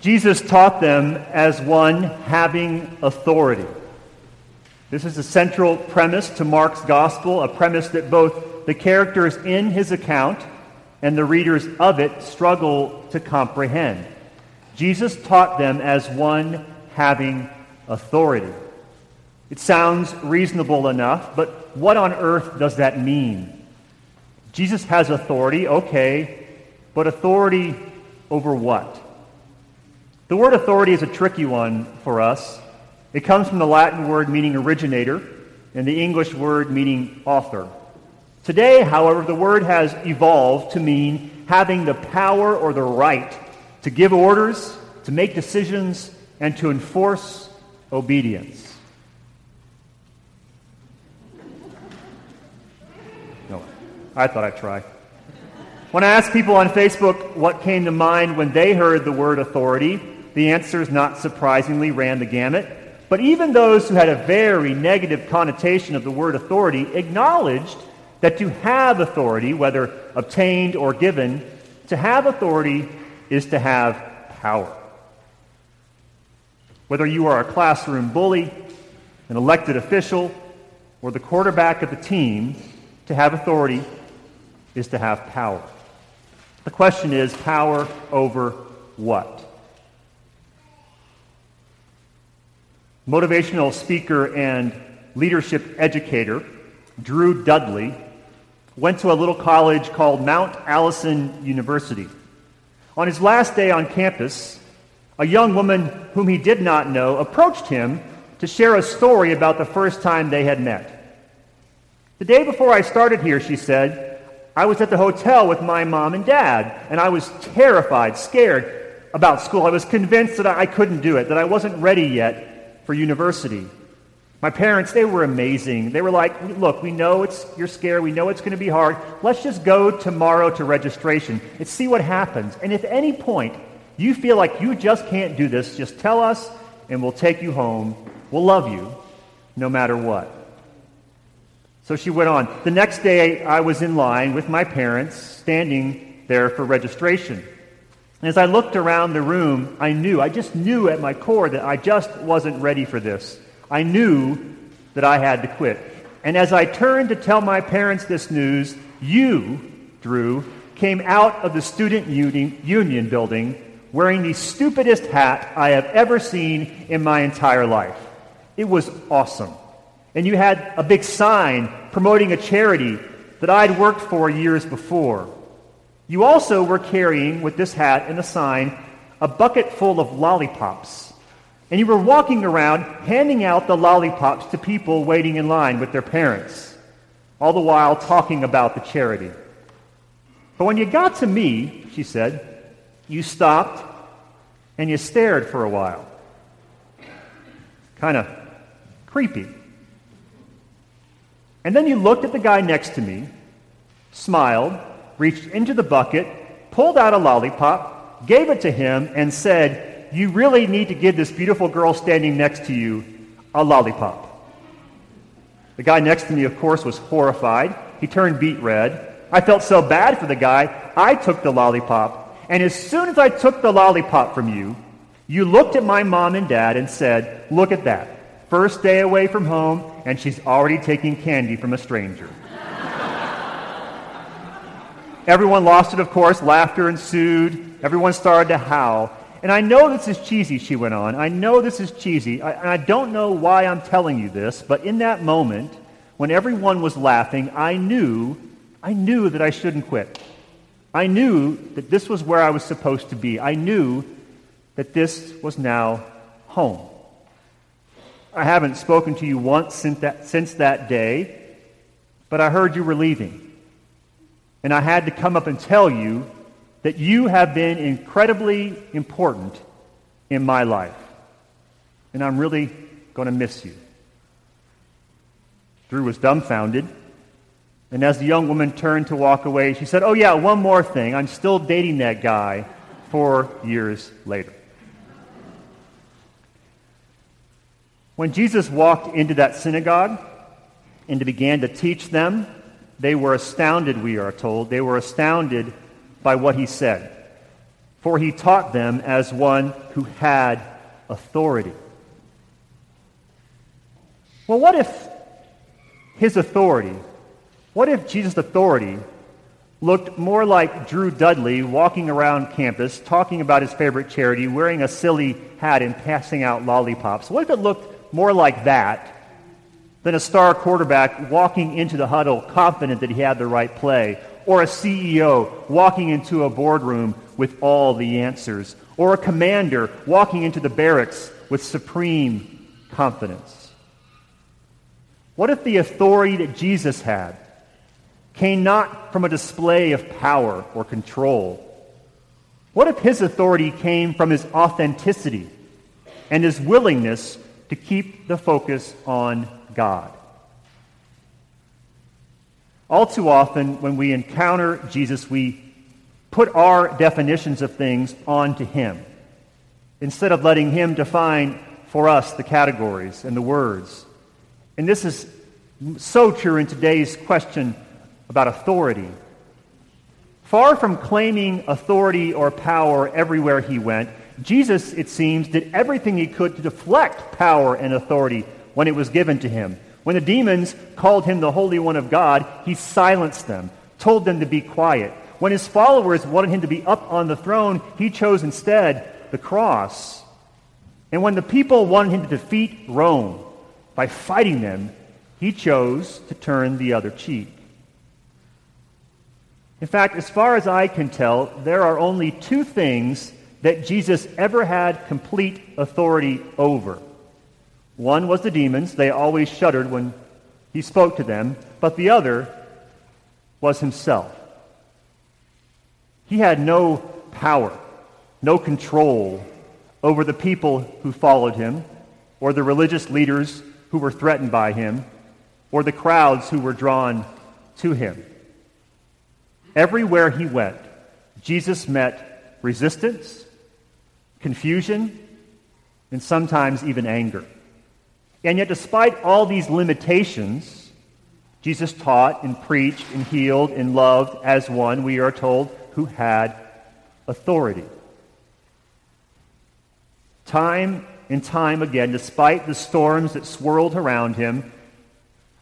Jesus taught them as one having authority. This is a central premise to Mark's gospel, a premise that both the characters in his account and the readers of it struggle to comprehend. Jesus taught them as one having authority. It sounds reasonable enough, but what on earth does that mean? Jesus has authority, okay, but authority over what? The word authority is a tricky one for us. It comes from the Latin word meaning originator and the English word meaning author. Today, however, the word has evolved to mean having the power or the right to give orders, to make decisions, and to enforce obedience. No, I thought I'd try. When I asked people on Facebook what came to mind when they heard the word authority, the answers, not surprisingly, ran the gamut. But even those who had a very negative connotation of the word authority acknowledged that to have authority, whether obtained or given, to have authority is to have power. Whether you are a classroom bully, an elected official, or the quarterback of the team, to have authority is to have power. The question is power over what? Motivational speaker and leadership educator Drew Dudley went to a little college called Mount Allison University. On his last day on campus, a young woman whom he did not know approached him to share a story about the first time they had met. The day before I started here, she said, I was at the hotel with my mom and dad, and I was terrified, scared about school. I was convinced that I couldn't do it, that I wasn't ready yet, for university. My parents, they were amazing. They were like, look, we know it's, you're scared. We know it's going to be hard. Let's just go tomorrow to registration and see what happens. And if at any point you feel like you just can't do this, just tell us and we'll take you home. We'll love you no matter what. So she went on. The next day, I was in line with my parents, standing there for registration. And as I looked around the room, I knew, I just knew at my core that I just wasn't ready for this. I knew that I had to quit. And as I turned to tell my parents this news, you, Drew, came out of the student union building wearing the stupidest hat I have ever seen in my entire life. It was awesome. And you had a big sign promoting a charity that I'd worked for years before. You also were carrying, with this hat and a sign, a bucket full of lollipops. And you were walking around handing out the lollipops to people waiting in line with their parents, all the while talking about the charity. But when you got to me, she said, you stopped and you stared for a while. Kind of creepy. And then you looked at the guy next to me, smiled, reached into the bucket, pulled out a lollipop, gave it to him, and said, You really need to give this beautiful girl standing next to you a lollipop. The guy next to me, of course, was horrified. He turned beet red. I felt so bad for the guy, I took the lollipop. And as soon as I took the lollipop from you, you looked at my mom and dad and said, Look at that. First day away from home, and she's already taking candy from a stranger. Everyone lost it, of course. Laughter ensued. Everyone started to howl. And I know this is cheesy, she went on. I know this is cheesy. I, and I don't know why I'm telling you this, but in that moment, when everyone was laughing, I knew, I knew that I shouldn't quit. I knew that this was where I was supposed to be. I knew that this was now home. I haven't spoken to you once since that, since that day, but I heard you were leaving. And I had to come up and tell you that you have been incredibly important in my life. And I'm really going to miss you. Drew was dumbfounded. And as the young woman turned to walk away, she said, Oh, yeah, one more thing. I'm still dating that guy four years later. When Jesus walked into that synagogue and began to teach them they were astounded, we are told. They were astounded by what he said. for he taught them as one who had authority. Well, what if his authority, what if Jesus' authority looked more like Drew Dudley walking around campus, talking about his favorite charity, wearing a silly hat, and passing out lollipops? What if it looked more like that than a star quarterback walking into the huddle confident that he had the right play? Or a CEO walking into a boardroom with all the answers? Or a commander walking into the barracks with supreme confidence? What if the authority that Jesus had came not from a display of power or control? What if his authority came from his authenticity and his willingness to keep the focus on God? All too often, when we encounter Jesus, we put our definitions of things onto him instead of letting him define for us the categories and the words. And this is so true in today's question about authority. Far from claiming authority or power everywhere he went, Jesus, it seems, did everything he could to deflect power and authority when it was given to him. When the demons called him the Holy One of God, he silenced them, told them to be quiet. When his followers wanted him to be up on the throne, he chose instead the cross. And when the people wanted him to defeat Rome by fighting them, he chose to turn the other cheek. In fact, as far as I can tell, there are only two things that Jesus ever had complete authority over. One was the demons. They always shuddered when he spoke to them. But the other was himself. He had no power, no control over the people who followed him, or the religious leaders who were threatened by him, or the crowds who were drawn to him. Everywhere he went, Jesus met resistance, confusion, and sometimes even anger. And yet, despite all these limitations, Jesus taught and preached and healed and loved as one, we are told, who had authority. Time and time again, despite the storms that swirled around him,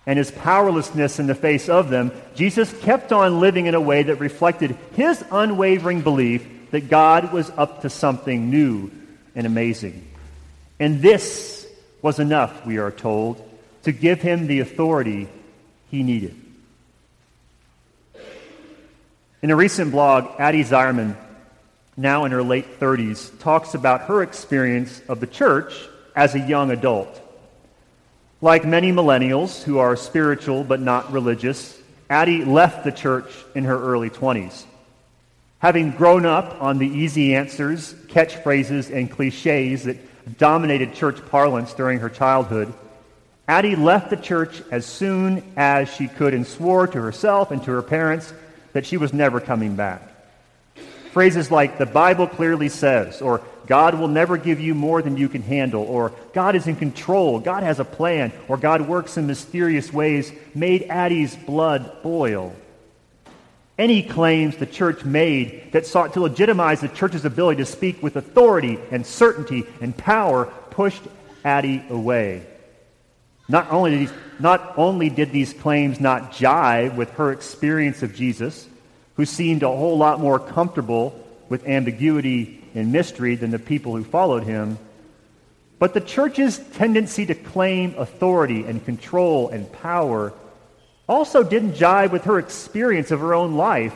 and his powerlessness in the face of them, Jesus kept on living in a way that reflected his unwavering belief that God was up to something new and amazing. And this was enough, we are told, to give him the authority he needed. In a recent blog, Addie Zierman, now in her late 30s, talks about her experience of the church as a young adult. Like many millennials who are spiritual but not religious, Addie left the church in her early 20s. Having grown up on the easy answers, catchphrases, and cliches that dominated church parlance during her childhood, Addie left the church as soon as she could and swore to herself and to her parents that she was never coming back. Phrases like, the Bible clearly says, or God will never give you more than you can handle, or God is in control, God has a plan, or God works in mysterious ways, made Addie's blood boil. Any claims the church made that sought to legitimize the church's ability to speak with authority and certainty and power pushed Addie away. Not only, did these, not only did these claims not jive with her experience of Jesus, who seemed a whole lot more comfortable with ambiguity and mystery than the people who followed him. But the church's tendency to claim authority and control and power also didn't jive with her experience of her own life.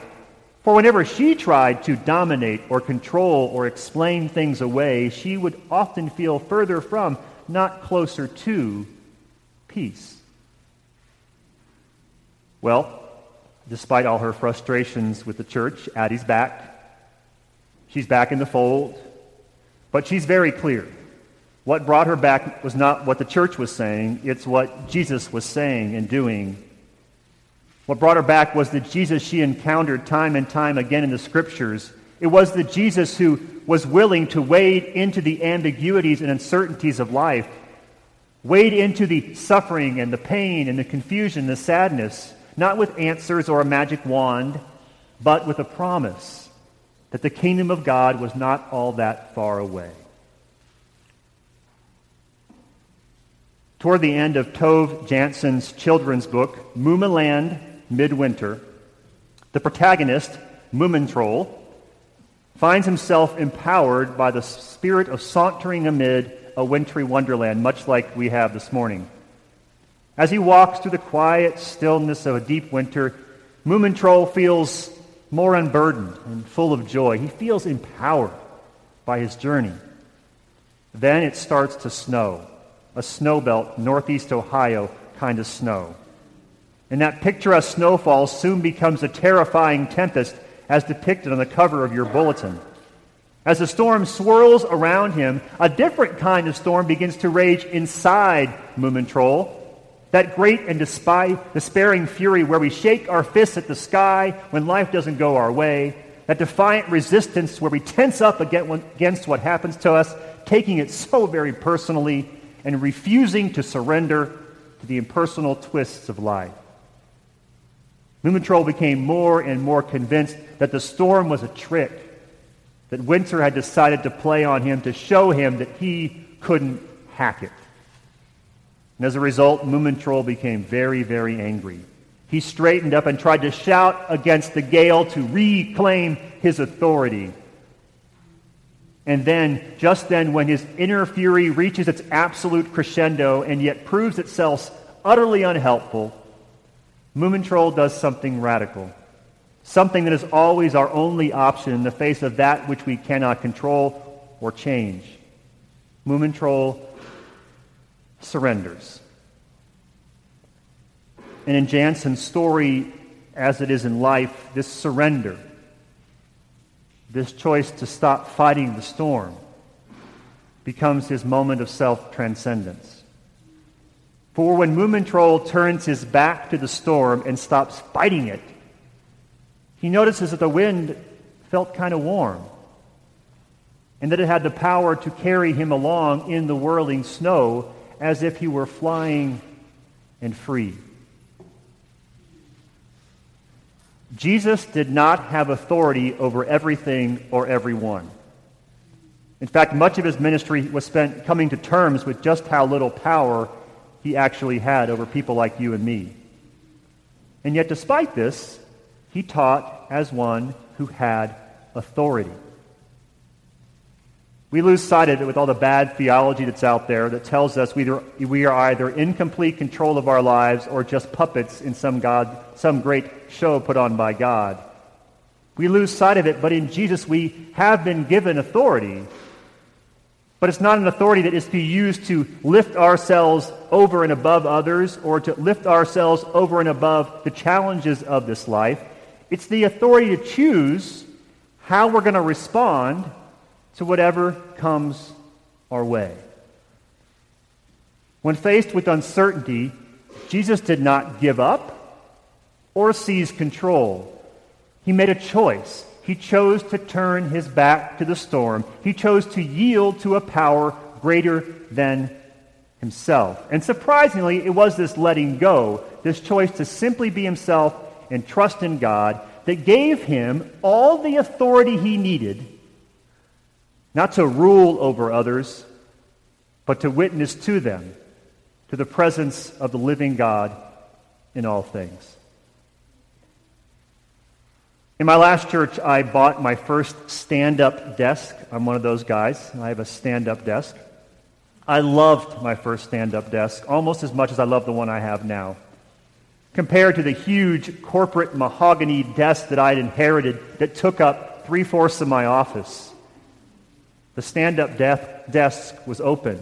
For whenever she tried to dominate or control or explain things away, she would often feel further from, not closer to, peace. Well, Despite all her frustrations with the church, Addie's back. She's back in the fold. But she's very clear. What brought her back was not what the church was saying, it's what Jesus was saying and doing. What brought her back was the Jesus she encountered time and time again in the scriptures. It was the Jesus who was willing to wade into the ambiguities and uncertainties of life, wade into the suffering and the pain and the confusion, the sadness, not with answers or a magic wand, but with a promise that the kingdom of God was not all that far away. Toward the end of Tove Jansson's children's book, Moominland Midwinter, the protagonist, Moomintroll, finds himself empowered by the spirit of sauntering amid a wintry wonderland, much like we have this morning. As he walks through the quiet stillness of a deep winter, Moomintroll feels more unburdened and full of joy. He feels empowered by his journey. Then it starts to snow, a snowbelt, northeast Ohio kind of snow. And that picturesque snowfall soon becomes a terrifying tempest as depicted on the cover of your bulletin. As the storm swirls around him, a different kind of storm begins to rage inside Moomintroll. That great and despairing fury where we shake our fists at the sky when life doesn't go our way. That defiant resistance where we tense up against what happens to us, taking it so very personally and refusing to surrender to the impersonal twists of life. Moomintroll became more and more convinced that the storm was a trick, that Winter had decided to play on him to show him that he couldn't hack it. And as a result, Moomintroll became very, very angry. He straightened up and tried to shout against the gale to reclaim his authority. And then, just then, when his inner fury reaches its absolute crescendo and yet proves itself utterly unhelpful, Moomintroll does something radical, something that is always our only option in the face of that which we cannot control or change. Moomintroll surrenders. And in Jansson's story, as it is in life, this surrender, this choice to stop fighting the storm, becomes his moment of self transcendence. For when Moomintroll turns his back to the storm and stops fighting it, he notices that the wind felt kind of warm and that it had the power to carry him along in the whirling snow as if he were flying and free. Jesus did not have authority over everything or everyone. In fact, much of his ministry was spent coming to terms with just how little power he actually had over people like you and me. And yet, despite this, he taught as one who had authority. We lose sight of it with all the bad theology that's out there that tells us we, we are either in complete control of our lives or just puppets in some, God, some great show put on by God. We lose sight of it, but in Jesus we have been given authority but it's not an authority that is to be used to lift ourselves over and above others or to lift ourselves over and above the challenges of this life. It's the authority to choose how we're going to respond to whatever comes our way. When faced with uncertainty, Jesus did not give up or seize control. He made a choice. He chose to turn his back to the storm. He chose to yield to a power greater than himself. And surprisingly, it was this letting go, this choice to simply be himself and trust in God, that gave him all the authority he needed, not to rule over others, but to witness to them, to the presence of the living God in all things. In my last church, I bought my first stand up desk. I'm one of those guys. I have a stand up desk. I loved my first stand up desk almost as much as I love the one I have now. Compared to the huge corporate mahogany desk that I'd inherited that took up three fourths of my office, the stand up desk was open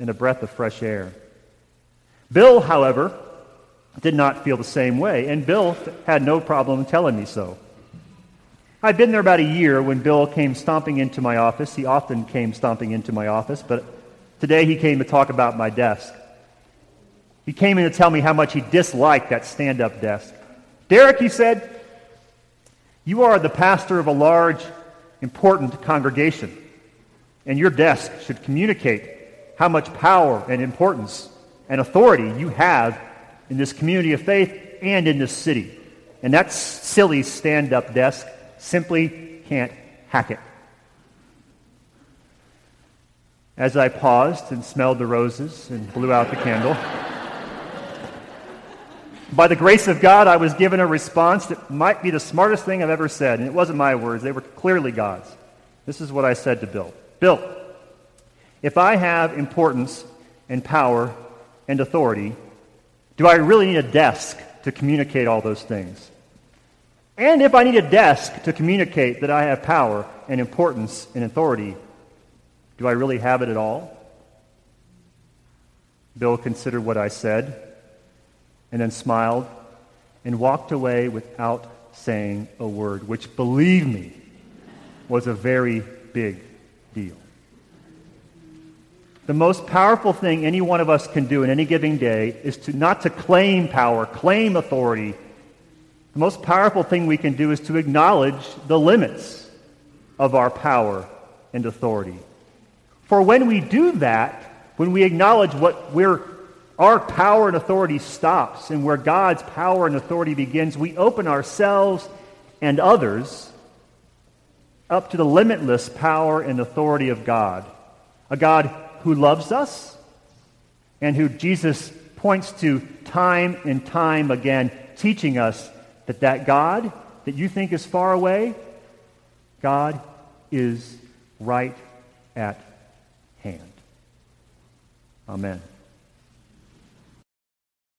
and a breath of fresh air. Bill, however, did not feel the same way, and Bill had no problem telling me so. I'd been there about a year when Bill came stomping into my office. He often came stomping into my office, but today he came to talk about my desk. He came in to tell me how much he disliked that stand up desk. Derek, he said, you are the pastor of a large, important congregation, and your desk should communicate how much power and importance and authority you have in this community of faith and in this city. And that silly stand up desk simply can't hack it. As I paused and smelled the roses and blew out the candle, by the grace of God, I was given a response that might be the smartest thing I've ever said. And it wasn't my words, they were clearly God's. This is what I said to Bill Bill, if I have importance and power and authority, do I really need a desk to communicate all those things? And if I need a desk to communicate that I have power and importance and authority, do I really have it at all? Bill considered what I said and then smiled and walked away without saying a word, which, believe me, was a very big deal. The most powerful thing any one of us can do in any given day is to not to claim power, claim authority. The most powerful thing we can do is to acknowledge the limits of our power and authority. For when we do that, when we acknowledge what we're our power and authority stops, and where God's power and authority begins, we open ourselves and others up to the limitless power and authority of God. A God who loves us and who Jesus points to time and time again, teaching us that that God that you think is far away, God is right at hand. Amen.